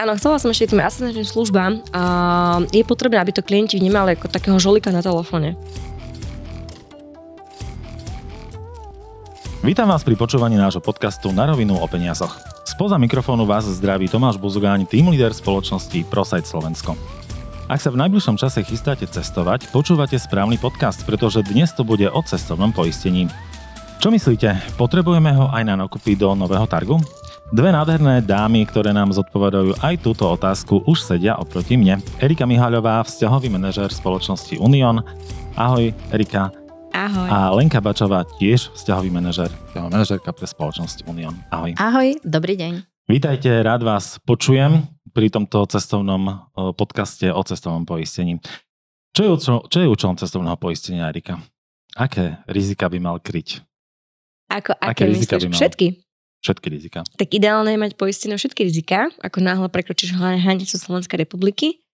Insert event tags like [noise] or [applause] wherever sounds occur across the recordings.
Áno, chcela som ešte tým asistenčným službám. A je potrebné, aby to klienti vnímali ako takého žolika na telefóne. Vítam vás pri počúvaní nášho podcastu Na rovinu o peniazoch. Spoza mikrofónu vás zdraví Tomáš Buzugáň, tým líder spoločnosti ProSite Slovensko. Ak sa v najbližšom čase chystáte cestovať, počúvate správny podcast, pretože dnes to bude o cestovnom poistení. Čo myslíte, potrebujeme ho aj na nakupy do nového targu? Dve nádherné dámy, ktoré nám zodpovedajú aj túto otázku, už sedia oproti mne. Erika Mihaľová, vzťahový manažer spoločnosti Union. Ahoj, Erika. Ahoj. A Lenka Bačová, tiež vzťahový manažer, manažerka pre spoločnosť Union. Ahoj. Ahoj, dobrý deň. Vítajte, rád vás počujem pri tomto cestovnom podcaste o cestovnom poistení. Čo je, účel, čo je účelom cestovného poistenia, Erika? Aké rizika by mal kryť? Ako, aké, aké rizika myslíš? by mal? Všetky. Všetky rizika. Tak ideálne je mať poistené všetky rizika, ako náhle prekročíš hranicu Slovenskej republiky.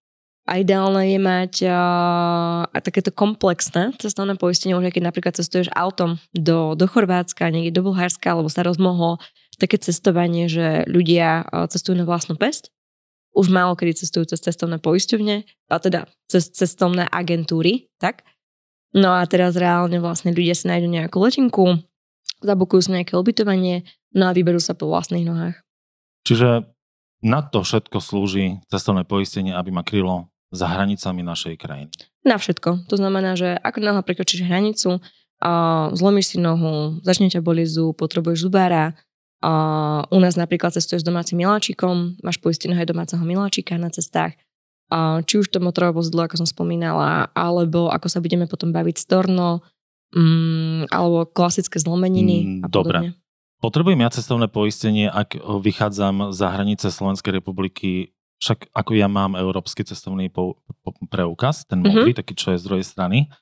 A ideálne je mať uh, takéto komplexné cestovné poistenie, už keď napríklad cestuješ autom do, do Chorvátska, niekde do Bulharska, alebo sa rozmohlo také cestovanie, že ľudia uh, cestujú na vlastnú pesť. Už málo kedy cestujú cez cestovné poisťovne, a teda cez cestovné agentúry, tak? No a teraz reálne vlastne ľudia si nájdu nejakú letinku, zabukujú si nejaké ubytovanie, no a vyberú sa po vlastných nohách. Čiže na to všetko slúži cestovné poistenie, aby ma krylo za hranicami našej krajiny. Na všetko. To znamená, že ako náhle prekročíš hranicu, a zlomíš si nohu, začne ťa boli zub, potrebuješ zubára, a u nás napríklad cestuješ s domácim miláčikom, máš poisteného aj domáceho miláčika na cestách, a či už to motorové vozidlo, ako som spomínala, alebo ako sa budeme potom baviť storno, mm, alebo klasické zlomeniny mm, a podobne. Dobre. Potrebujem ja cestovné poistenie, ak vychádzam za hranice Slovenskej republiky, však ako ja mám európsky cestovný pou, preukaz, ten mhm. modrý, mm-hmm. taký, čo je z druhej strany.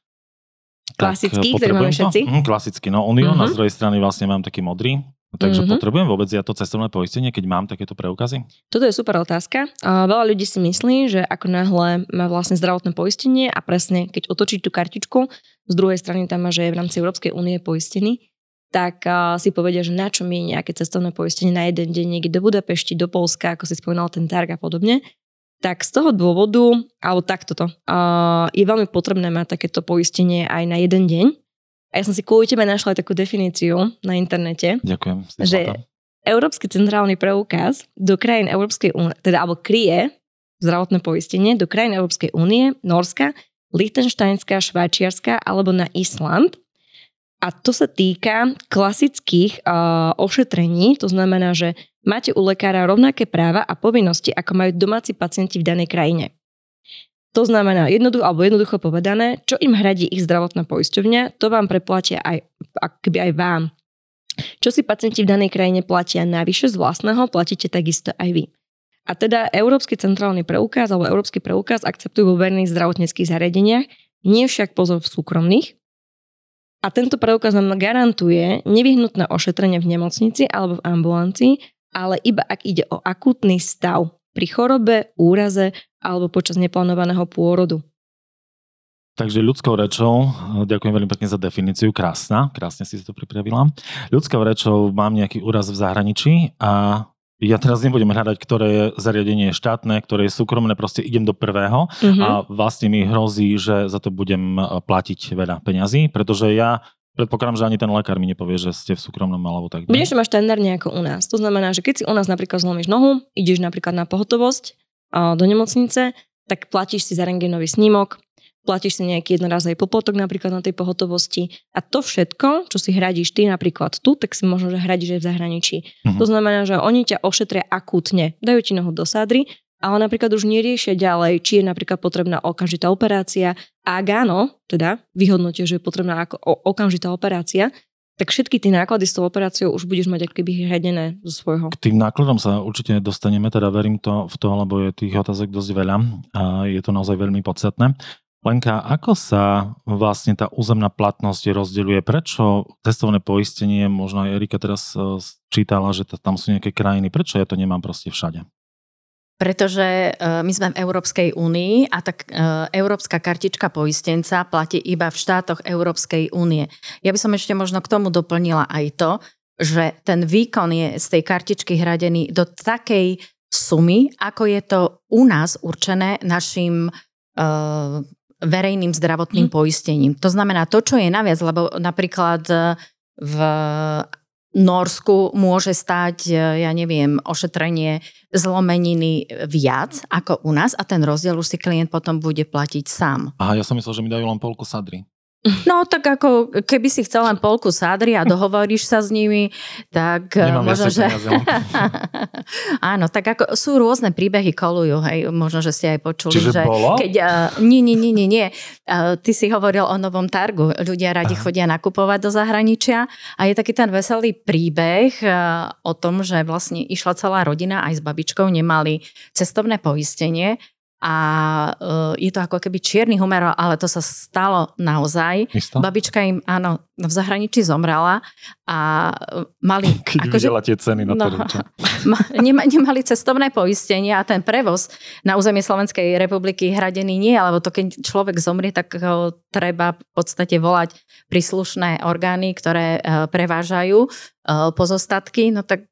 Klasický, ktorý máme všetci. Hm, klasický, no Union mm-hmm. a z druhej strany vlastne mám taký modrý. Takže mm-hmm. potrebujem vôbec ja to cestovné poistenie, keď mám takéto preukazy? Toto je super otázka. Veľa ľudí si myslí, že ako náhle má vlastne zdravotné poistenie a presne keď otočí tú kartičku, z druhej strany tam má, že je v rámci Európskej únie poistený, tak uh, si povedia, že na čo mi nejaké cestovné poistenie na jeden deň niekde do Budapešti, do Polska, ako si spomínal ten Targ a podobne. Tak z toho dôvodu, alebo takto to, uh, je veľmi potrebné mať takéto poistenie aj na jeden deň. A ja som si kvôli tebe našla aj takú definíciu na internete. Ďakujem. Že Európsky centrálny preukaz do krajín Európskej únie, teda alebo kryje zdravotné poistenie do krajín Európskej únie, Norska, Liechtensteinská, Švajčiarska alebo na Island a to sa týka klasických uh, ošetrení, to znamená, že máte u lekára rovnaké práva a povinnosti, ako majú domáci pacienti v danej krajine. To znamená, jednoducho, alebo jednoducho povedané, čo im hradí ich zdravotná poisťovňa, to vám preplatia aj, akoby aj vám. Čo si pacienti v danej krajine platia navyše z vlastného, platíte takisto aj vy. A teda Európsky centrálny preukaz alebo Európsky preukaz akceptujú vo verejných zdravotníckých zariadeniach, nie však pozor v súkromných, a tento preukaz nám garantuje nevyhnutné ošetrenie v nemocnici alebo v ambulancii, ale iba ak ide o akútny stav pri chorobe, úraze alebo počas neplánovaného pôrodu. Takže ľudskou rečou, ďakujem veľmi pekne za definíciu, krásna, krásne si to pripravila. Ľudskou rečou mám nejaký úraz v zahraničí a ja teraz nebudem hľadať, ktoré je zariadenie štátne, ktoré je súkromné, proste idem do prvého uh-huh. a vlastne mi hrozí, že za to budem e, platiť veľa peňazí, pretože ja predpokladám, že ani ten lekár mi nepovie, že ste v súkromnom alebo tak. Budeš mať štandardne ako u nás. To znamená, že keď si u nás napríklad zlomíš nohu, ideš napríklad na pohotovosť do nemocnice, tak platíš si za rengenový snímok, platíš si nejaký jednorázový poplatok napríklad na tej pohotovosti a to všetko, čo si hradíš ty napríklad tu, tak si možno, že hradíš aj v zahraničí. Uh-huh. To znamená, že oni ťa ošetria akútne, dajú ti nohu do sádry, ale napríklad už neriešia ďalej, či je napríklad potrebná okamžitá operácia a ak áno, teda vyhodnotia, že je potrebná ako okamžitá operácia, tak všetky tie náklady s tou operáciou už budeš mať keby hradené zo svojho. K tým nákladom sa určite dostaneme, teda verím to v to, lebo je tých otázok dosť veľa a je to naozaj veľmi podstatné. Lenka, ako sa vlastne tá územná platnosť rozdeľuje? Prečo cestovné poistenie, možno Erika teraz e, čítala, že tam sú nejaké krajiny, prečo ja to nemám proste všade? Pretože e, my sme v Európskej únii a tak e, Európska kartička poistenca platí iba v štátoch Európskej únie. Ja by som ešte možno k tomu doplnila aj to, že ten výkon je z tej kartičky hradený do takej sumy, ako je to u nás určené našim verejným zdravotným hmm. poistením. To znamená to, čo je naviac, lebo napríklad v Norsku môže stať, ja neviem, ošetrenie zlomeniny viac ako u nás a ten rozdiel už si klient potom bude platiť sám. Aha, ja som myslel, že mi dajú len polku sadry. No tak ako keby si chcel len polku sádry a dohovoríš sa s nimi, tak eh, Nemám možno, že... [laughs] Áno, tak ako sú rôzne príbehy kolujú, hej, možno, že ste aj počuli. Čiže že bolo? Keď, uh, nie, nie, nie, nie, nie. Uh, ty si hovoril o novom targu. Ľudia radi Aha. chodia nakupovať do zahraničia a je taký ten veselý príbeh uh, o tom, že vlastne išla celá rodina aj s babičkou, nemali cestovné poistenie a uh, je to ako keby čierny humor, ale to sa stalo naozaj. Isto? Babička im, áno, v zahraničí zomrela a e, mali... [laughs] Keď akože, videla tie ceny na no, [laughs] ma, nema, nemali cestovné poistenie a ten prevoz na územie Slovenskej republiky hradený nie, lebo to keď človek zomrie, tak ho treba v podstate volať príslušné orgány, ktoré uh, prevážajú pozostatky. No tak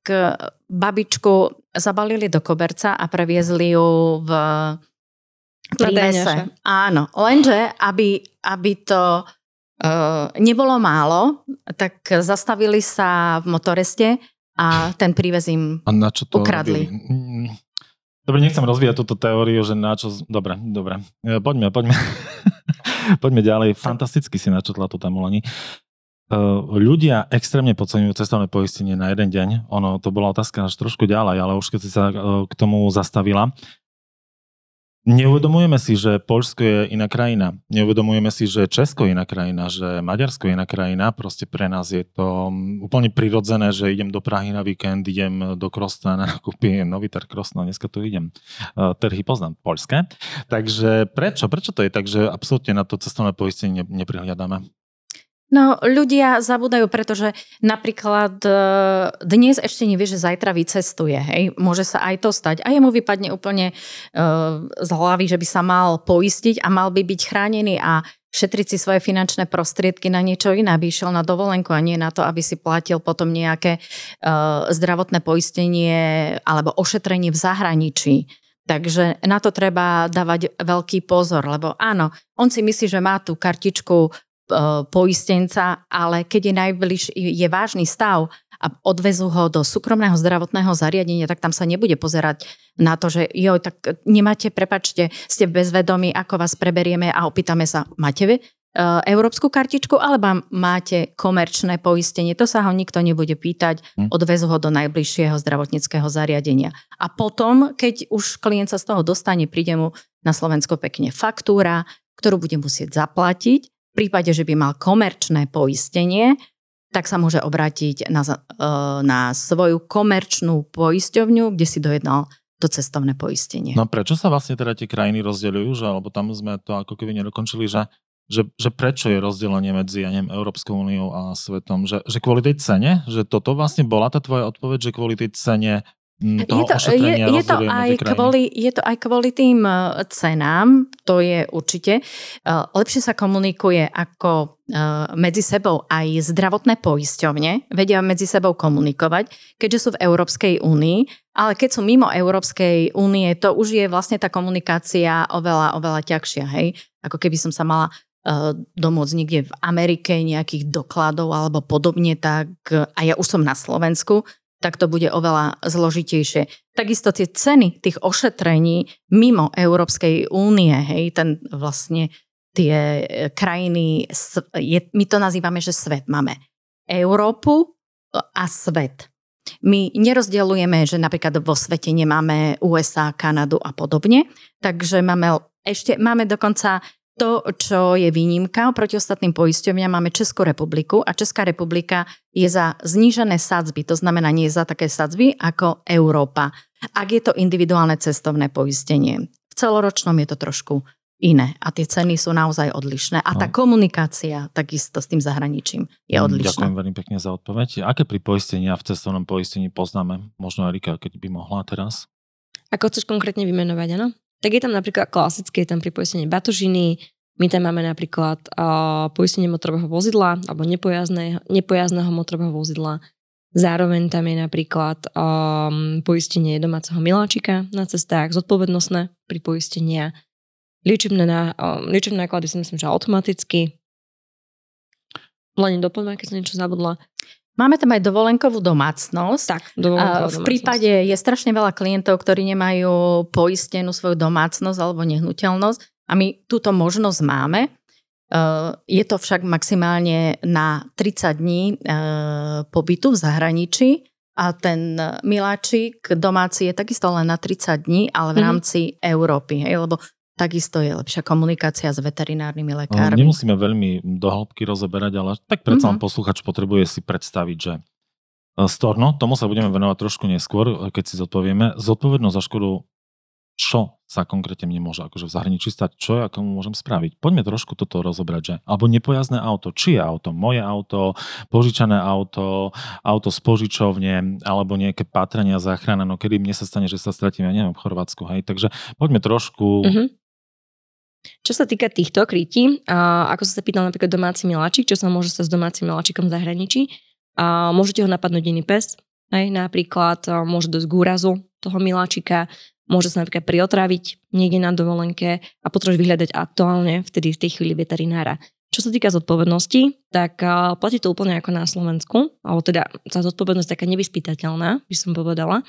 babičku zabalili do koberca a previezli ju v prínese. Áno, lenže aby, aby to uh, nebolo málo, tak zastavili sa v motoreste a ten prívez im a na čo to ukradli. Robili? Mm, dobre, nechcem rozvíjať túto teóriu, že na čo... Dobre, dobre. E, poďme, poďme. [laughs] poďme ďalej. Fantasticky si načetla tú tému, Leni. Uh, ľudia extrémne podceňujú cestovné poistenie na jeden deň. Ono, to bola otázka až trošku ďalej, ale už keď si sa uh, k tomu zastavila. Neuvedomujeme si, že Polsko je iná krajina. Neuvedomujeme si, že Česko je iná krajina, že Maďarsko je iná krajina. Proste pre nás je to mm, úplne prirodzené, že idem do Prahy na víkend, idem do Krosna na kúpi nový trh Krosna, dneska tu idem. E, trhy poznám, polské. Takže prečo? Prečo to je tak, že absolútne na to cestovné poistenie neprihľadáme? No, ľudia zabúdajú, pretože napríklad e, dnes ešte nevie, že zajtra vycestuje. Hej? Môže sa aj to stať. A jemu vypadne úplne uh, z hlavy, že by sa mal poistiť a mal by byť chránený a šetriť si svoje finančné prostriedky na niečo iné, aby išiel na dovolenku a nie na to, aby si platil potom nejaké uh, zdravotné poistenie alebo ošetrenie v zahraničí. Takže na to treba dávať veľký pozor, lebo áno, on si myslí, že má tú kartičku E, poistenca, ale keď je najbliž, je vážny stav a odvezú ho do súkromného zdravotného zariadenia, tak tam sa nebude pozerať na to, že jo, tak nemáte, prepačte, ste bezvedomí, ako vás preberieme a opýtame sa, máte vy? E, európsku kartičku alebo máte komerčné poistenie. To sa ho nikto nebude pýtať, hm. odvezú ho do najbližšieho zdravotníckého zariadenia. A potom, keď už klient sa z toho dostane, príde mu na Slovensko pekne faktúra, ktorú bude musieť zaplatiť v prípade, že by mal komerčné poistenie, tak sa môže obrátiť na, e, na svoju komerčnú poisťovňu, kde si dojednal to cestovné poistenie. No prečo sa vlastne teda tie krajiny rozdeľujú, že, alebo tam sme to ako keby nedokončili, že, že, že prečo je rozdelenie medzi ja neviem, Európskou úniou a svetom, že, že kvôli tej cene, že toto vlastne bola tá tvoja odpoveď, že kvôli tej cene je to, je, je, to aj kvôli, je to aj kvôli tým e, cenám, to je určite. E, lepšie sa komunikuje ako e, medzi sebou aj zdravotné poisťovne, vedia medzi sebou komunikovať, keďže sú v Európskej únii, ale keď sú mimo Európskej únie, to už je vlastne tá komunikácia oveľa, oveľa ťažšia, hej? Ako keby som sa mala domôcť niekde v Amerike nejakých dokladov alebo podobne, tak a ja už som na Slovensku, tak to bude oveľa zložitejšie. Takisto tie ceny tých ošetrení mimo Európskej únie, hej, ten vlastne tie e, krajiny, je, my to nazývame, že svet. Máme Európu e, a svet. My nerozdielujeme, že napríklad vo svete nemáme USA, Kanadu a podobne, takže máme ešte máme dokonca to, čo je výnimka oproti ostatným poisťovňam, máme Českú republiku a Česká republika je za znížené sadzby, to znamená nie je za také sadzby ako Európa, ak je to individuálne cestovné poistenie. V celoročnom je to trošku iné a tie ceny sú naozaj odlišné a tá no. komunikácia takisto s tým zahraničím je mm, odlišná. Ďakujem veľmi pekne za odpoveď. Aké pri poistení a v cestovnom poistení poznáme? Možno Erika, keď by mohla teraz. Ako chceš konkrétne vymenovať, áno? Tak je tam napríklad klasické, je tam pri poistení batožiny, my tam máme napríklad uh, poistenie motorového vozidla alebo nepojazného motorového vozidla. Zároveň tam je napríklad um, poistenie domáceho miláčika na cestách, zodpovednostné pri poistenia, liečebné, na, um, liečebné náklady si myslím, že automaticky. Len doplňujem, keď som niečo zabudla. Máme tam aj dovolenkovú domácnosť. Tak, dovolenkovú V prípade je strašne veľa klientov, ktorí nemajú poistenú svoju domácnosť alebo nehnuteľnosť a my túto možnosť máme. Eh, je to však maximálne na 30 dní eh, pobytu v zahraničí a ten miláčik domáci je takisto len na 30 dní, ale v mhm. rámci mm-hmm. Európy, hej, lebo takisto je lepšia komunikácia s veterinárnymi lekármi. Nemusíme veľmi do hĺbky rozoberať, ale tak predsa mm-hmm. posluchač potrebuje si predstaviť, že eh, Storno, tomu sa budeme venovať trošku neskôr, keď si zodpovieme. Zodpovednosť za škodu čo sa konkrétne mne môže akože v zahraničí stať, čo ja komu môžem spraviť. Poďme trošku toto rozobrať, že alebo nepojazdné auto, či je auto, moje auto, požičané auto, auto z požičovne, alebo nejaké patrania záchrana, no kedy mne sa stane, že sa stratím, ja neviem, v Chorvátsku, hej, takže poďme trošku mm-hmm. Čo sa týka týchto krytí, ako sa pýtal napríklad domáci miláčik, čo sa môže stať s domácim miláčikom v zahraničí, a môžete ho napadnúť iný pes, aj napríklad môže dosť k úrazu toho miláčika, môže sa napríklad priotraviť niekde na dovolenke a potrebuješ vyhľadať aktuálne vtedy v tej chvíli veterinára. Čo sa týka zodpovednosti, tak platí to úplne ako na Slovensku, alebo teda tá zodpovednosť taká nevyspytateľná, by som povedala,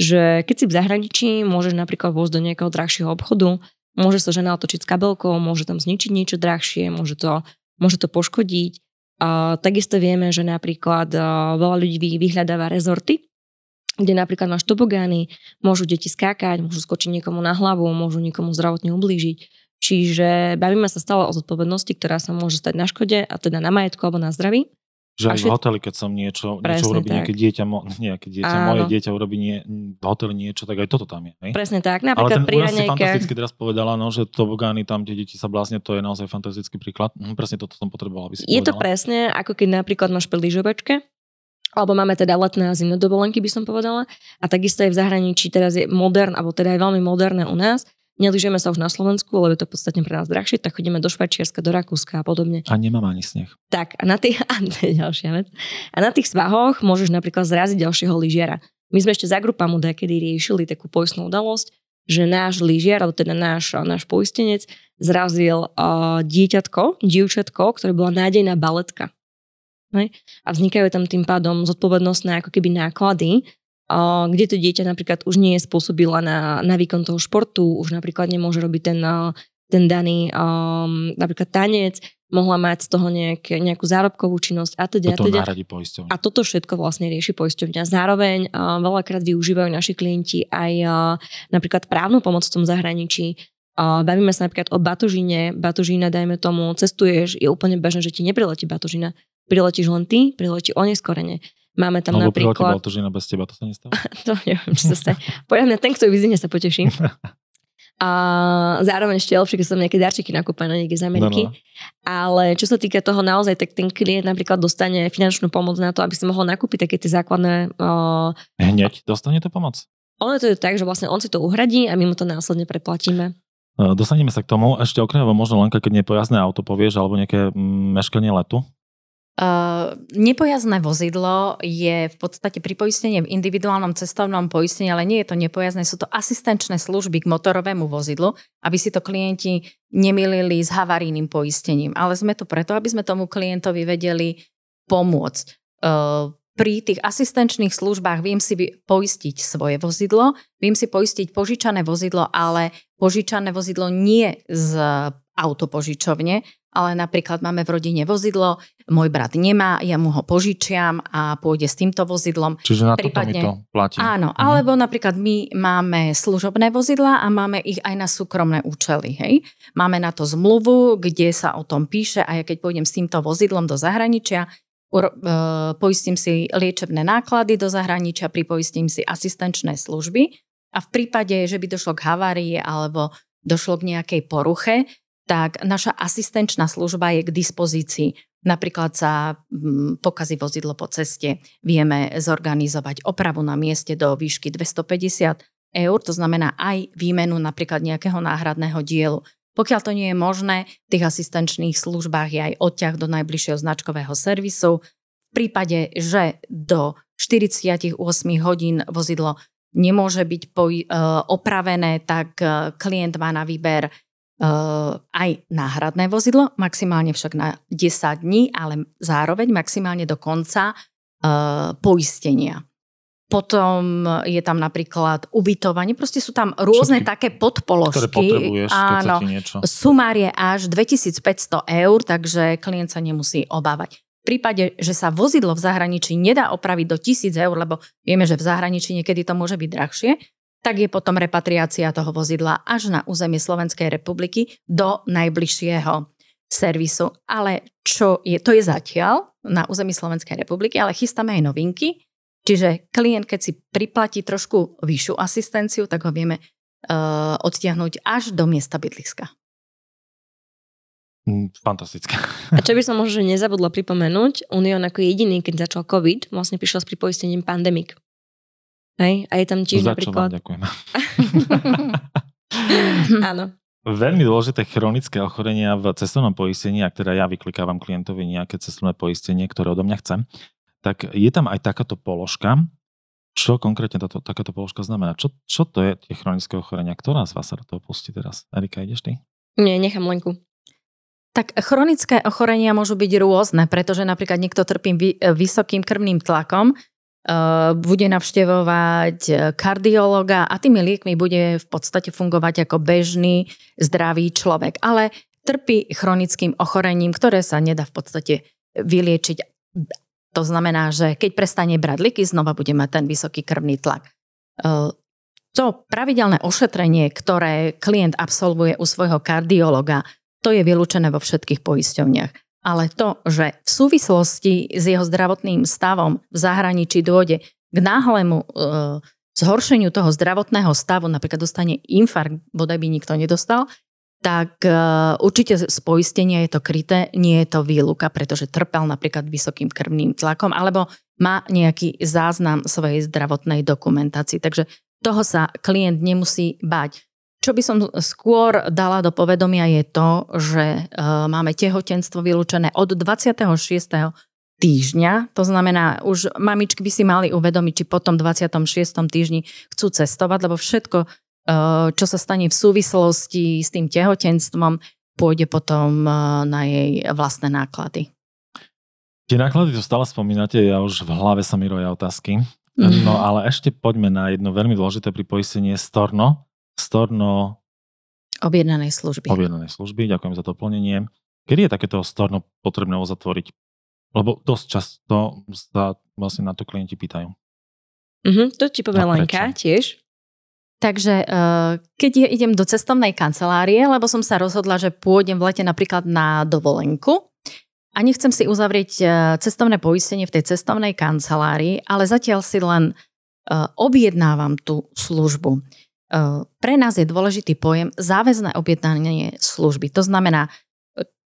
že keď si v zahraničí, môžeš napríklad vôjsť do nejakého drahšieho obchodu, môže sa žena otočiť s kabelkou, môže tam zničiť niečo drahšie, môže to, môže to poškodiť. A takisto vieme, že napríklad veľa ľudí vyhľadáva rezorty, kde napríklad máš tobogány, môžu deti skákať, môžu skočiť niekomu na hlavu, môžu niekomu zdravotne ublížiť. Čiže bavíme sa stále o zodpovednosti, ktorá sa môže stať na škode, a teda na majetku alebo na zdraví. Že aj v hoteli, keď som niečo, niečo urobí nejaké dieťa, mo, [laughs] nejaké dieťa moje dieťa urobí nie, v hoteli niečo, tak aj toto tam je. Hej? Presne tak. Napríklad Ale ten pri si fantasticky teraz povedala, no, že tobogány tam, kde deti sa blázne, to je naozaj fantastický príklad. Hm, presne toto som potrebovala, aby si Je povedala. to presne, ako keď napríklad máš pri lyžovačke, alebo máme teda letné a zimné dovolenky, by som povedala. A takisto aj v zahraničí teraz je modern, alebo teda je veľmi moderné u nás. Neližeme sa už na Slovensku, lebo je to podstatne pre nás drahšie, tak chodíme do Švajčiarska, do Rakúska a podobne. A nemám ani sneh. Tak, a na tých, [laughs] a ďalšia vec. A na tých svahoch môžeš napríklad zraziť ďalšieho lyžiara. My sme ešte za grupamu kedy riešili takú poistnú udalosť, že náš lyžiar, alebo teda náš, náš poistenec, zrazil uh, dieťatko, dievčatko, ktoré bola nádejná baletka. Hej? A vznikajú tam tým pádom zodpovednostné ako keby náklady, kde to dieťa napríklad už nie je spôsobila na, na výkon toho športu, už napríklad nemôže robiť ten, ten daný um, napríklad tanec, mohla mať z toho nejaké, nejakú zárobkovú činnosť a teda. Toto teda. A toto všetko vlastne rieši poisťovňa. Zároveň uh, veľakrát využívajú naši klienti aj uh, napríklad právnu pomoc v tom zahraničí. Uh, bavíme sa napríklad o batožine. Batožina, dajme tomu, cestuješ, je úplne bežné, že ti nepriletí batožina priletíš len ty, priletí oneskorene. Máme tam Alebo napríklad... Alebo to, že bez teba to sa nestalo? [laughs] to neviem, či sa stane. Podľa mňa ten, kto ju vyzine, sa poteší. [laughs] A zároveň ešte lepšie, keď som nejaké darčeky nakúpené niekde z Ameriky. No, no. Ale čo sa týka toho naozaj, tak ten klient napríklad dostane finančnú pomoc na to, aby si mohol nakúpiť také tie základné... Uh... Hneď dostane to pomoc? Ono to je tak, že vlastne on si to uhradí a my mu to následne preplatíme. Dostaneme sa k tomu. Ešte okrem možno len keď nie pojazdné auto povieš, alebo nejaké mm, meškanie letu. Uh, nepojazdné vozidlo je v podstate pripoistenie v individuálnom cestovnom poistení, ale nie je to nepojazdné, sú to asistenčné služby k motorovému vozidlu, aby si to klienti nemilili s havarijným poistením. Ale sme tu preto, aby sme tomu klientovi vedeli pomôcť. Uh, pri tých asistenčných službách viem si poistiť svoje vozidlo, viem si poistiť požičané vozidlo, ale požičané vozidlo nie z autopožičovne, ale napríklad máme v rodine vozidlo, môj brat nemá, ja mu ho požičiam a pôjde s týmto vozidlom. Čiže na Prípadne, to platí. Áno, mhm. alebo napríklad my máme služobné vozidla a máme ich aj na súkromné účely. Hej? Máme na to zmluvu, kde sa o tom píše a ja keď pôjdem s týmto vozidlom do zahraničia, e, poistím si liečebné náklady do zahraničia, pripoistím si asistenčné služby a v prípade, že by došlo k havárii alebo došlo k nejakej poruche, tak naša asistenčná služba je k dispozícii. Napríklad sa mm, pokazí vozidlo po ceste, vieme zorganizovať opravu na mieste do výšky 250 eur, to znamená aj výmenu napríklad nejakého náhradného dielu. Pokiaľ to nie je možné, v tých asistenčných službách je aj odťah do najbližšieho značkového servisu. prípade, že do 48 hodín vozidlo nemôže byť poj- opravené, tak klient má na výber aj náhradné vozidlo, maximálne však na 10 dní, ale zároveň maximálne do konca poistenia. Potom je tam napríklad ubytovanie, proste sú tam rôzne Všetky, také podpoložky. Ktoré potrebuješ, áno, niečo. Sumár je až 2500 eur, takže klient sa nemusí obávať. V prípade, že sa vozidlo v zahraničí nedá opraviť do 1000 eur, lebo vieme, že v zahraničí niekedy to môže byť drahšie, tak je potom repatriácia toho vozidla až na územie Slovenskej republiky do najbližšieho servisu. Ale čo je, to je zatiaľ na území Slovenskej republiky, ale chystáme aj novinky, Čiže klient, keď si priplatí trošku vyššiu asistenciu, tak ho vieme uh, odtiahnuť až do miesta bydliska. Mm, fantastické. A čo by som možno nezabudla pripomenúť, Unión ako jediný, keď začal COVID, vlastne prišiel s pripoistením pandemik. Hej? A je tam tiež Za napríklad... Čo ďakujem. [laughs] Áno. Veľmi dôležité chronické ochorenia v cestovnom poistení, ak teda ja vyklikávam klientovi nejaké cestovné poistenie, ktoré odo mňa chcem, tak je tam aj takáto položka. Čo konkrétne táto, takáto položka znamená? Čo, čo to je tie chronické ochorenia? Ktorá z vás sa do toho pustí teraz? Erika, ideš ty? Nie, nechám Lenku. Tak chronické ochorenia môžu byť rôzne, pretože napríklad niekto trpí vysokým krvným tlakom, bude navštevovať uh, kardiologa a tými liekmi bude v podstate fungovať ako bežný, zdravý človek. Ale trpí chronickým ochorením, ktoré sa nedá v podstate vyliečiť to znamená, že keď prestane brať lieky, znova bude mať ten vysoký krvný tlak. E, to pravidelné ošetrenie, ktoré klient absolvuje u svojho kardiologa, to je vylúčené vo všetkých poisťovniach. Ale to, že v súvislosti s jeho zdravotným stavom v zahraničí dôjde k náhlemu e, zhoršeniu toho zdravotného stavu, napríklad dostane infarkt, bodaj by nikto nedostal, tak uh, určite z poistenia je to kryté, nie je to výluka, pretože trpel napríklad vysokým krvným tlakom alebo má nejaký záznam svojej zdravotnej dokumentácii. Takže toho sa klient nemusí bať. Čo by som skôr dala do povedomia je to, že uh, máme tehotenstvo vylúčené od 26 týždňa. To znamená, už mamičky by si mali uvedomiť, či potom 26. týždni chcú cestovať, lebo všetko Eh, čo sa stane v súvislosti s tým tehotenstvom, pôjde potom eh, na jej vlastné náklady. Tie náklady tu stále spomínate, ja už v hlave sa mi roja otázky. Mm. No ale ešte poďme na jedno veľmi dôležité pripoistenie Storno. Storno... Objednanej služby. Objednanej služby, ďakujem za to plnenie. Kedy je takéto Storno potrebné uzatvoriť? Lebo dosť často sa vlastne na to klienti pýtajú. Mm-hmm, to ti povie Lenka tiež. Takže eh, keď idem do cestovnej kancelárie, lebo som sa rozhodla, že pôjdem v lete napríklad na dovolenku a nechcem si uzavrieť eh, cestovné poistenie v tej cestovnej kancelárii, ale zatiaľ si len eh, objednávam tú službu. Pre nás je dôležitý pojem záväzné objednanie služby. To znamená,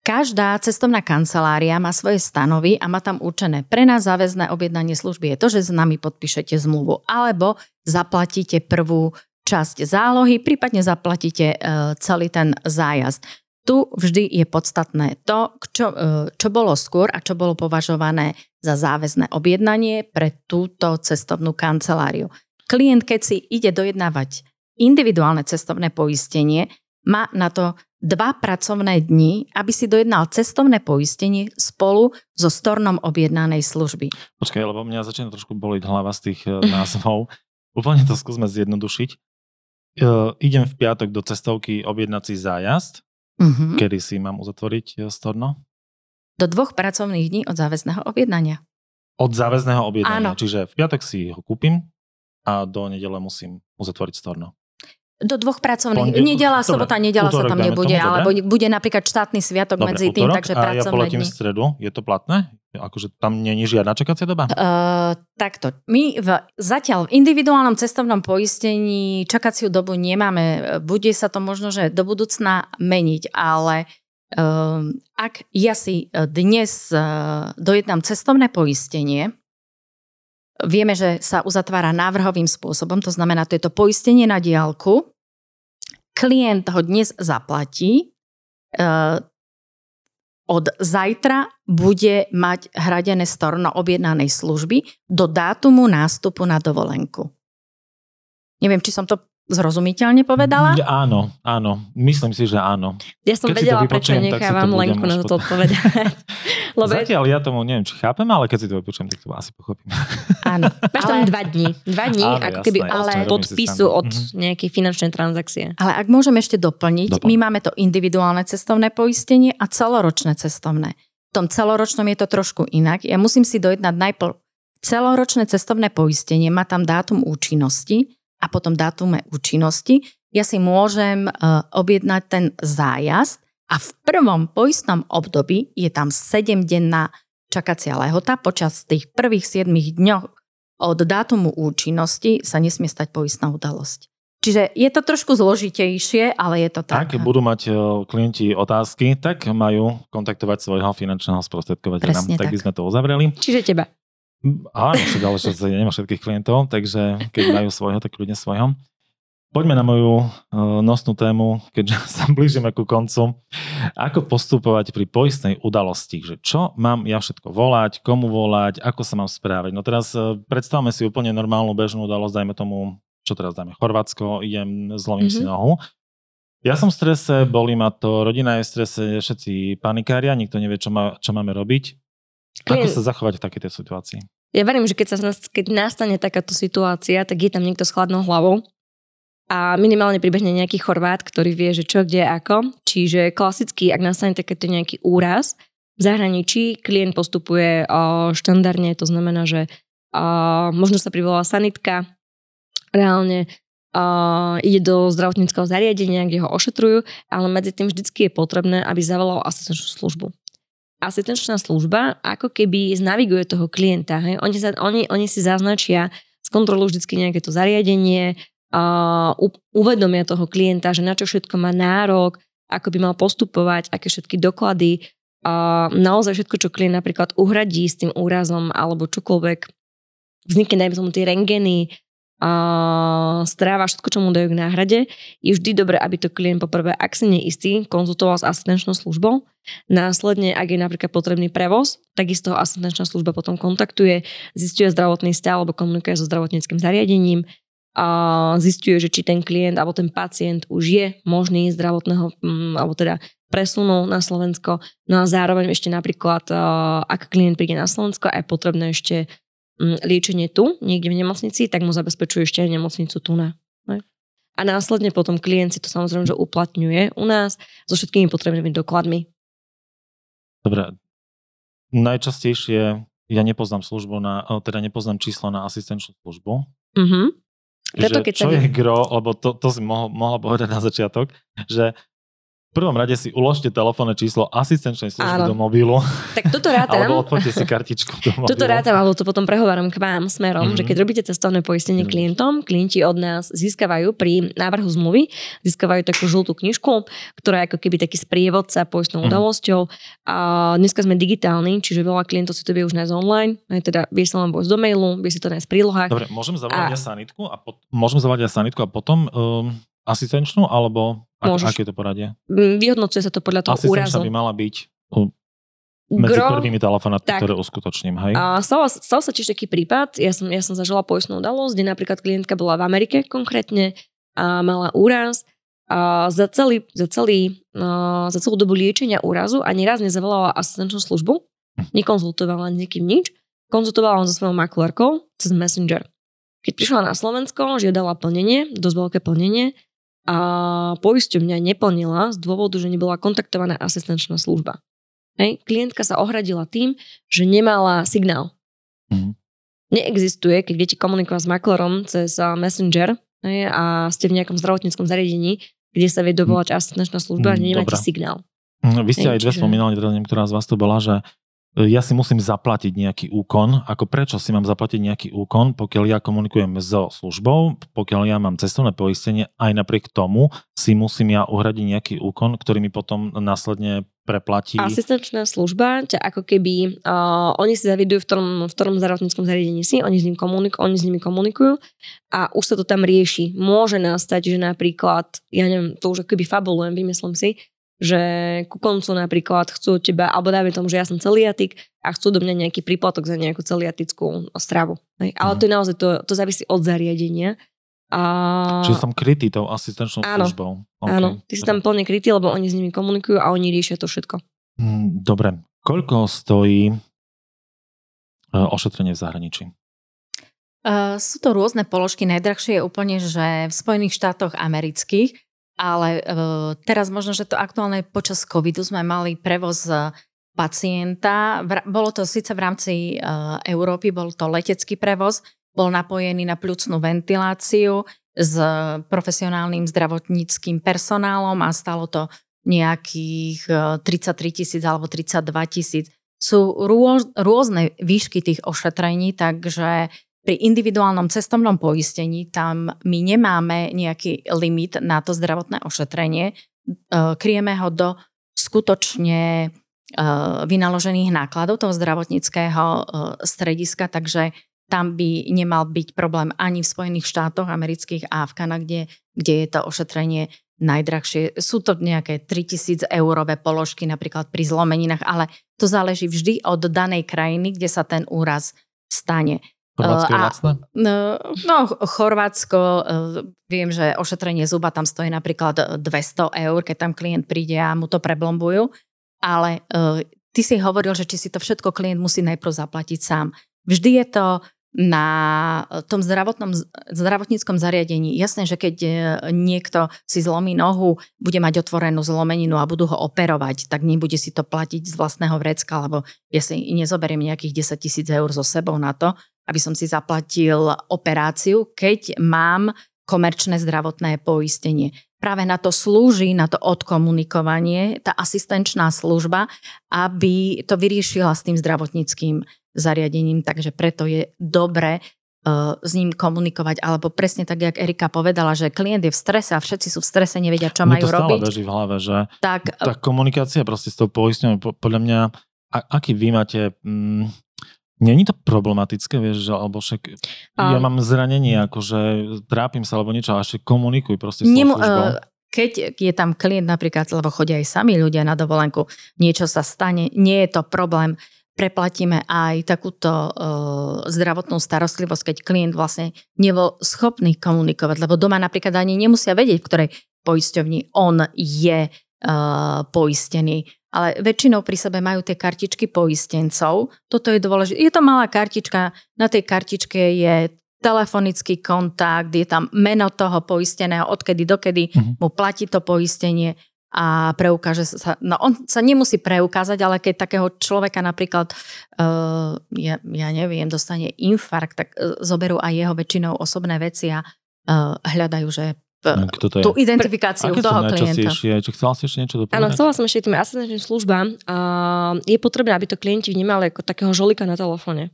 každá cestovná kancelária má svoje stanovy a má tam určené. Pre nás záväzné objednanie služby je to, že s nami podpíšete zmluvu alebo zaplatíte prvú časť zálohy, prípadne zaplatíte e, celý ten zájazd. Tu vždy je podstatné to, čo, e, čo bolo skôr a čo bolo považované za záväzné objednanie pre túto cestovnú kanceláriu. Klient, keď si ide dojednávať individuálne cestovné poistenie, má na to dva pracovné dni, aby si dojednal cestovné poistenie spolu so stornom objednanej služby. Počkaj, lebo mňa začína trošku boliť hlava z tých e, názvov. [laughs] Úplne to skúsme zjednodušiť uh, idem v piatok do cestovky objednať si zájazd, uh-huh. kedy si mám uzatvoriť uh, storno? Do dvoch pracovných dní od záväzného objednania. Od záväzného objednania, Áno. čiže v piatok si ho kúpim a do nedele musím uzatvoriť storno. Do dvoch pracovných. Ponde... Nedela, dobre, sobota, nedela sa tam nebude, tomu, alebo bude napríklad štátny sviatok dobre, medzi tým, takže a pracovné ja poletím dni. v stredu, je to platné? Akože tam nie je žiadna čakacia doba? Uh, takto. My v, zatiaľ v individuálnom cestovnom poistení čakaciu dobu nemáme. Bude sa to možno, že do budúcna meniť, ale uh, ak ja si dnes uh, dojednám cestovné poistenie, Vieme, že sa uzatvára návrhovým spôsobom, to znamená, to je to poistenie na diálku. Klient ho dnes zaplatí. E, od zajtra bude mať hradené storno objednanej služby do dátumu nástupu na dovolenku. Neviem, či som to zrozumiteľne povedala? Mm, áno, áno. Myslím si, že áno. Ja som Keď vedela, prečo nechávam Lenku na to odpovedať. [laughs] Lebo Zatiaľ ja tomu neviem, či chápem, ale keď si to vypočujem, tak to asi pochopím. Áno. [laughs] Máš ale... tam dva dni. Dva dní, áno, ako keby jasné, ale podpisu od mm-hmm. nejakej finančnej transakcie. Ale ak môžem ešte doplniť, Doplň. my máme to individuálne cestovné poistenie a celoročné cestovné. V tom celoročnom je to trošku inak. Ja musím si dojednať najprv celoročné cestovné poistenie, má tam dátum účinnosti, a potom dátume účinnosti, ja si môžem e, objednať ten zájazd a v prvom poistnom období je tam 7-denná čakacia lehota. Počas tých prvých 7 dňoch od dátumu účinnosti sa nesmie stať poistná udalosť. Čiže je to trošku zložitejšie, ale je to tak. Ak budú mať e, klienti otázky, tak majú kontaktovať svojho finančného sprostredkovateľa. Tak, tak by sme to uzavreli. Čiže teba. Áno, však ale že nemá všetkých klientov, takže keď majú svojho, tak ľudia svojho. Poďme na moju uh, nosnú tému, keďže [laughs] sa blížime ku koncu. Ako postupovať pri poistnej udalosti? Že čo mám ja všetko volať, komu volať, ako sa mám správať? No teraz uh, predstavme si úplne normálnu bežnú udalosť, dajme tomu, čo teraz dáme, Chorvátsko, idem, zlomím mm-hmm. si nohu. Ja som v strese, bolí ma to, rodina je v strese, všetci panikária, nikto nevie, čo, má, čo máme robiť. Ako sa zachovať v takejto situácii? Ja verím, že keď, sa, keď nastane takáto situácia, tak je tam niekto s chladnou hlavou a minimálne pribehne nejaký Chorvát, ktorý vie, že čo, kde, ako. Čiže klasicky, ak nastane takéto nejaký úraz, v zahraničí klient postupuje štandardne, to znamená, že možno sa privolá sanitka, reálne ide do zdravotníckého zariadenia, kde ho ošetrujú, ale medzi tým vždycky je potrebné, aby zavolal asistenčnú službu asistenčná služba ako keby znaviguje toho klienta. Hej? Oni, sa, oni, oni si zaznačia, skontrolujú vždy nejaké to zariadenie, a uvedomia toho klienta, že na čo všetko má nárok, ako by mal postupovať, aké všetky doklady, a naozaj všetko, čo klient napríklad uhradí s tým úrazom alebo čokoľvek, vznikne dajme tomu tie rengeny, stráva, všetko, čo mu dajú k náhrade, je vždy dobré, aby to klient poprvé, ak si neistý, konzultoval s asistenčnou službou. Následne, ak je napríklad potrebný prevoz, takisto asistenčná služba potom kontaktuje, zistuje zdravotný stav alebo komunikuje so zdravotníckým zariadením a zistuje, že či ten klient alebo ten pacient už je možný zdravotného, mm, alebo teda presunu na Slovensko. No a zároveň ešte napríklad, ak klient príde na Slovensko, je potrebné ešte liečenie tu, niekde v nemocnici, tak mu zabezpečuje ešte aj nemocnicu tu na. A následne potom klient si to samozrejme, že uplatňuje u nás so všetkými potrebnými dokladmi. Dobre. Najčastejšie ja nepoznám službu na, teda nepoznám číslo na asistenčnú službu. Mm-hmm. Preto, keď čo sa... je gro, lebo to, to si mohol, mohla povedať na začiatok, že prvom rade si uložte telefónne číslo asistenčnej služby Áno. do mobilu. Tak toto rátam. alebo odpoďte si kartičku do mobilu. Toto rátam, alebo to potom prehováram k vám smerom, mm-hmm. že keď robíte cestovné poistenie mm-hmm. klientom, klienti od nás získavajú pri návrhu zmluvy, získavajú takú žltú knižku, ktorá je ako keby taký sprievodca poistnou mm-hmm. udalosťou. A dneska sme digitálni, čiže veľa klientov si to vie už nájsť online, aj teda vie sa len do mailu, vie si to nájsť v prílohách. Dobre, môžem zavolať a... ja sanitku a pot- môžem zavolať ja sanitku a potom um, asistenčnú, alebo ak, aké je to poradie? Mm, vyhodnocuje sa to podľa toho Asistenčná úrazu. by mala byť medzi Gro, prvými telefonátmi, ktoré uskutočním, hej? A stal, stal sa tiež taký prípad, ja som, ja som zažila poistnú udalosť, kde napríklad klientka bola v Amerike konkrétne a mala úraz a za, celý, za, celý, a za celú dobu liečenia úrazu ani raz nezavolala asistenčnú službu, hm. nekonzultovala nikým nič, konzultovala len so svojou makulárkou cez Messenger. Keď prišla na Slovensko, žiadala plnenie, dosť veľké plnenie, a poisťovňa neplnila z dôvodu, že nebola kontaktovaná asistenčná služba. Hej. Klientka sa ohradila tým, že nemala signál. Mm. Neexistuje, keď viete komunikovať s maklerom cez Messenger hej, a ste v nejakom zdravotníckom zariadení, kde sa vie dovolať asistenčná služba mm, a nemáte Dobre. signál. Mhm, vy ste hej, aj dve čiže... spomínali, teraz neviem, ktorá z vás to bola, že ja si musím zaplatiť nejaký úkon. Ako prečo si mám zaplatiť nejaký úkon, pokiaľ ja komunikujem so službou, pokiaľ ja mám cestovné poistenie, aj napriek tomu si musím ja uhradiť nejaký úkon, ktorý mi potom následne preplatí. Asistenčná služba ťa ako keby, uh, oni si zavidujú v ktorom, v ktorom zdravotníckom zariadení si, oni s, ním komunik- oni s nimi komunikujú a už sa to tam rieši. Môže nastať, že napríklad, ja neviem, to už ako keby fabulujem, vymyslím si, že ku koncu napríklad chcú teba, alebo dajme tomu, že ja som celiatik a chcú do mňa nejaký príplatok za nejakú celiatickú stravu. Hej. Ale Mhm. to je naozaj, to, to závisí od zariadenia. A... Čiže som krytý tou asistenčnou Áno. službou. OK. Áno, ty si tam plne krytý, lebo oni s nimi komunikujú a oni riešia to všetko. Mm, Dobre. Koľko stojí e, ošetrenie v zahraničí? Uh, sú to rôzne položky. Najdrahšie je úplne, že v Spojených štátoch amerických, ale uh, teraz možno, že to aktuálne počas covidu sme mali prevoz uh, pacienta. Bolo to síce v rámci uh, Európy, bol to letecký prevoz, bol napojený na pľucnú ventiláciu s profesionálnym zdravotníckým personálom a stalo to nejakých uh, 33 tisíc alebo 32 tisíc. Sú rôz, rôzne výšky tých ošetrení, takže pri individuálnom cestovnom poistení tam my nemáme nejaký limit na to zdravotné ošetrenie. E, Kryjeme ho do skutočne e, vynaložených nákladov toho zdravotníckého e, strediska, takže tam by nemal byť problém ani v Spojených štátoch amerických a v Kanade, kde je to ošetrenie najdrahšie. Sú to nejaké 3000 eurové položky napríklad pri zlomeninách, ale to záleží vždy od danej krajiny, kde sa ten úraz stane. Chorvátsko je lacné? No, no Chorvátsko, eh, viem, že ošetrenie zuba tam stojí napríklad 200 eur, keď tam klient príde a mu to preblombujú, ale eh, ty si hovoril, že či si to všetko klient musí najprv zaplatiť sám. Vždy je to na tom zdravotnom, zdravotníckom zariadení. Jasné, že keď eh, niekto si zlomí nohu, bude mať otvorenú zlomeninu a budú ho operovať, tak nebude si to platiť z vlastného vrecka, lebo ja si nezoberiem nejakých 10 tisíc eur so sebou na to, aby som si zaplatil operáciu, keď mám komerčné zdravotné poistenie. Práve na to slúži, na to odkomunikovanie, tá asistenčná služba, aby to vyriešila s tým zdravotníckým zariadením, takže preto je dobre uh, s ním komunikovať, alebo presne tak, jak Erika povedala, že klient je v strese a všetci sú v strese, nevedia, čo Mne majú to stále robiť. beží v hlave, že Tak tá komunikácia proste s tou poistňou, po- podľa mňa, a, aký vy máte... Mm, Není to problematické, vieš, že, alebo však ja mám zranenie, akože trápim sa alebo niečo, a ešte komunikuj proste s Nemu, eh, keď je tam klient napríklad, lebo chodia aj sami ľudia na dovolenku, niečo sa stane, nie je to problém, preplatíme aj takúto uh, zdravotnú starostlivosť, keď klient vlastne nebol schopný komunikovať, lebo doma napríklad ani nemusia vedieť, v ktorej poisťovni on je uh, poistený. Ale väčšinou pri sebe majú tie kartičky poistencov. Toto je dôležité. Je to malá kartička, na tej kartičke je telefonický kontakt, je tam meno toho poisteného, odkedy dokedy Mhm. mu platí to poistenie a preukáže sa, no on sa nemusí preukázať, ale keď takého človeka napríklad, uh, ja, ja neviem, dostane infarkt, tak uh, zoberú aj jeho väčšinou osobné veci a uh, hľadajú, že uh, Kto to je? tú identifikáciu Aké toho klienta. Či chcela si ešte niečo dopovedať? Áno, chcela som ešte tým asistenčným službám. A je potrebné, aby to klienti vnímali ako takého žolika na telefóne.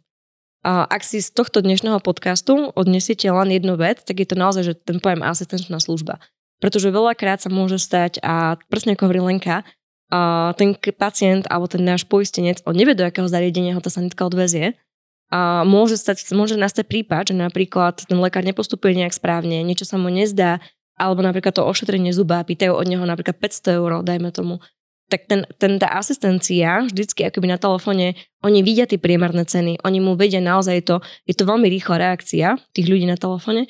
A ak si z tohto dnešného podcastu odnesiete len jednu vec, tak je to naozaj, že ten pojem asistenčná služba. Pretože veľakrát sa môže stať, a presne ako hovorí Lenka, a ten pacient alebo ten náš poistenec, on nevie, do akého zariadenia ho tá sanitka odvezie. A môže, stať, môže nastať prípad, že napríklad ten lekár nepostupuje nejak správne, niečo sa mu nezdá, alebo napríklad to ošetrenie zuba, pýtajú od neho napríklad 500 eur, dajme tomu. Tak ten, ten, tá asistencia, vždycky akoby na telefóne, oni vidia tie priemerné ceny, oni mu vedia naozaj to, je to veľmi rýchla reakcia tých ľudí na telefóne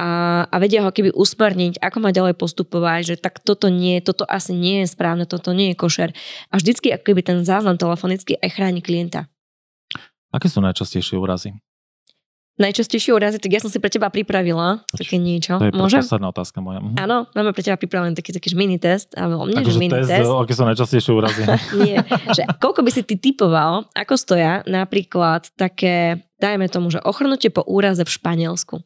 a, a vedia ho keby usmerniť, ako má ďalej postupovať, že tak toto nie, toto asi nie je správne, toto nie je košer. A vždycky ako keby ten záznam telefonický aj chráni klienta. Aké sú najčastejšie úrazy? Najčastejšie úrazy, tak ja som si pre teba pripravila také niečo. To je Môžem? posledná otázka moja. Mhm. Áno, máme pre teba pripravený taký, taký mini test, alebo nie, že Akože mini test, test. aké sú najčastejšie úrazy. [laughs] Nie, že koľko by si ty typoval, ako stoja napríklad také, dajme tomu, že ochrnutie po úraze v Španielsku.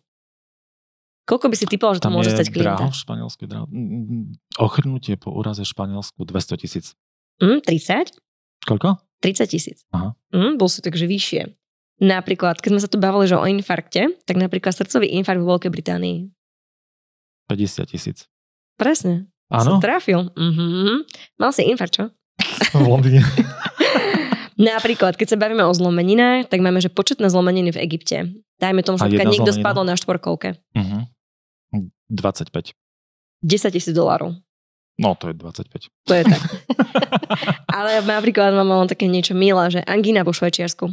Koľko by si typoval, že to Tam môže stať klienta? v Španielsku. je Draho. Mm, Ochrnutie po úraze v Španielsku 200 tisíc. Hm, 30? Koľko? 30 tisíc. Aha. Hm, bol si takže vyššie. Napríklad, keď sme sa tu bavili, že o infarkte, tak napríklad srdcový infarkt vo Veľkej Británii. 50 tisíc. Presne. Áno? Trafil. Mhm. Mal si infarkt, čo? V Londýne. [laughs] Napríklad, keď sa bavíme o zlomeninách, tak máme, že početné zlomeniny v Egypte. Dajme tomu, že niekto zlomenina? spadol na štvorkolke. Mhm. 25. 10 tisíc dolárov. No, to je 25. To je tak. [laughs] Ale napríklad mám len také niečo milé, že angína vo Švajčiarsku.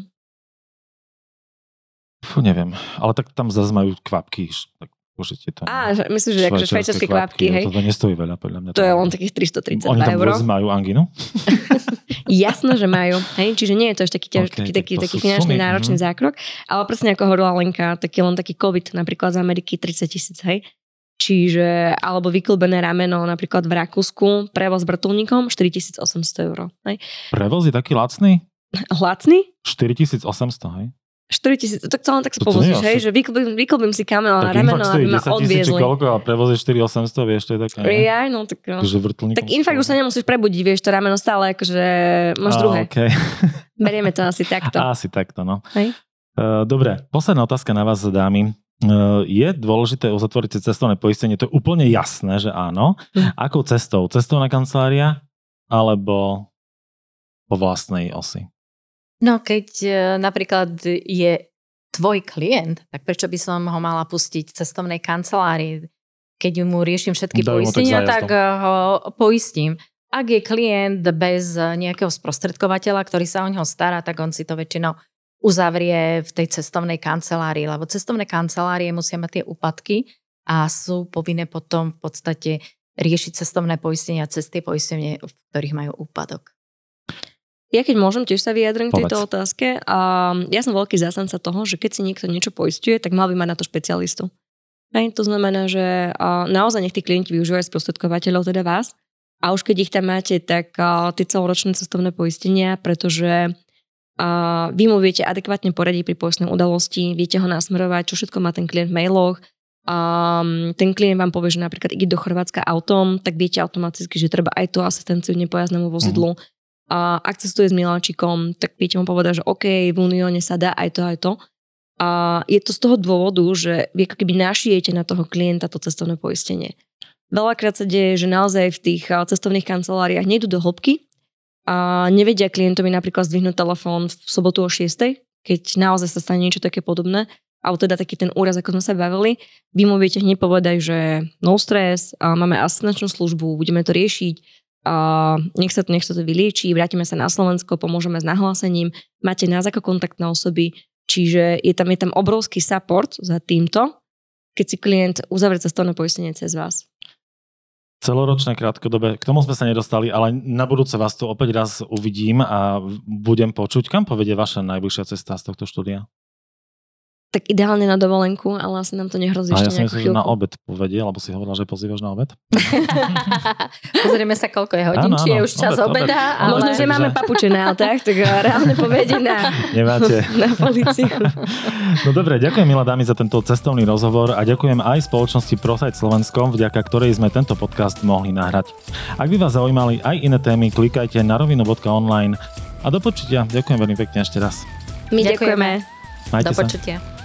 Fú, neviem, ale tak tam zase majú kvapky. Tak môžete tam... Á, myslíš, že akože švajčiarske kvapky, hej? To nestojí veľa, podľa mňa. To je len takých 332 Oni tam eur. vôbec majú anginu? [laughs] Jasno, že majú. Hej? Čiže nie je to ešte taký, ťaž, Ok, taký, tak taký, taký finančný sumy, náročný mhm. zákrok. Ale presne ako hovorila Lenka, taký len taký COVID napríklad z Ameriky 30 tisíc, hej. Čiže, alebo vyklbené rameno napríklad v Rakúsku, prevoz vrtulníkom 4800 eur. Hej. Prevoz je taký lacný? Lacný? 4800, hej? 4000, tak to len tak sa povozíš, hej, že vyklbím, vyklbím si kamel na rameno, aby ma 10 tisíc či odviezli. koľko a prevoz je 4800, vieš, to je také. ne? Jaj, no tak... no. Že Tak infakt už sa nemusíš prebudiť, vieš, to rameno stále akože máš Á, druhé. Okay. [laughs] Berieme to asi takto. [laughs] Asi takto, no. Hej. Uh, dobre, posledná otázka na vás, dámy. Uh, je dôležité uzatvoriť si cestovné poistenie? To je úplne jasné, že áno. Hm. Akou cestou? Cestovná kancelária alebo po vlastnej osi? No keď e, napríklad je tvoj klient, tak prečo by som ho mala pustiť cestovnej kancelárii? Keď mu riešim všetky Dajú tak poistenia, zájazdom. tak e, ho poistím. Ak je klient bez e, nejakého sprostredkovateľa, ktorý sa o neho stará, tak on si to väčšinou uzavrie v tej cestovnej kancelárii, lebo cestovné kancelárie musia mať tie úpadky a sú povinné potom v podstate riešiť cestovné poistenia cez tie poistenie, v ktorých majú úpadok. Ja keď môžem, tiež sa vyjadrím k tejto otázke. A ja som veľký zástanca toho, že keď si niekto niečo poistuje, tak mal by mať na to špecialistu. Hej, to znamená, že naozaj nech tí klienti využívajú sprostredkovateľov, teda vás. A už keď ich tam máte, tak tie celoročné cestovné poistenia, pretože vy mu viete adekvátne poradiť pri poistnej udalosti, viete ho nasmerovať, čo všetko má ten klient v mailoch. A ten klient vám povie, že napríklad ide do Chorvátska autom, tak viete automaticky, že treba aj tú asistenciu nepojazdnému vozidlu. A ak cestuje s Miláčikom, tak viete mu povedať, že OK, v Unióne sa dá aj to, aj to. A je to z toho dôvodu, že vy ako keby našijete na toho klienta to cestovné poistenie. Veľakrát sa deje, že naozaj v tých a, cestovných kanceláriách nejdu do hĺbky a nevedia klientovi napríklad zdvihnúť telefón v sobotu o 6, keď naozaj sa stane niečo také podobné, alebo teda taký ten úraz, ako sme sa bavili, vy mu viete hneď povedať, že no stres, máme asistenčnú službu, budeme to riešiť, nech sa to, nech sa to vylieči, vrátime sa na Slovensko, pomôžeme s nahlásením, máte nás ako kontaktné osoby, čiže je tam, je tam obrovský support za týmto, keď si klient uzavrie cestovné poistenie cez vás. Celoročné, krátkodobé, k tomu sme sa nedostali, ale na budúce vás tu opäť raz uvidím a budem počuť, kam povedie vaša najbližšia cesta z tohto štúdia. Tak ideálne na dovolenku, ale asi nám to nehrozí A ja ešte som nejakú myslel, že na obed povedie, lebo si hovorila, že pozývaš na obed. [laughs] Pozrieme sa, koľko je hodín, Áno, či je áno, už čas obed, obed. obeda. A Ale... Možno, že máme papuče na autách, tak reálne povedie na, [laughs] Nemáte. [laughs] na policiu. No dobre, ďakujem milá dámy za tento cestovný rozhovor a ďakujem aj spoločnosti ProSite Slovenskom, vďaka ktorej sme tento podcast mohli nahrať. Ak by vás zaujímali aj iné témy, klikajte na rovinu.online a do počutia. Ďakujem veľmi pekne ešte raz. My Ďakujeme. ďakujeme. Majte Do sa. počutia.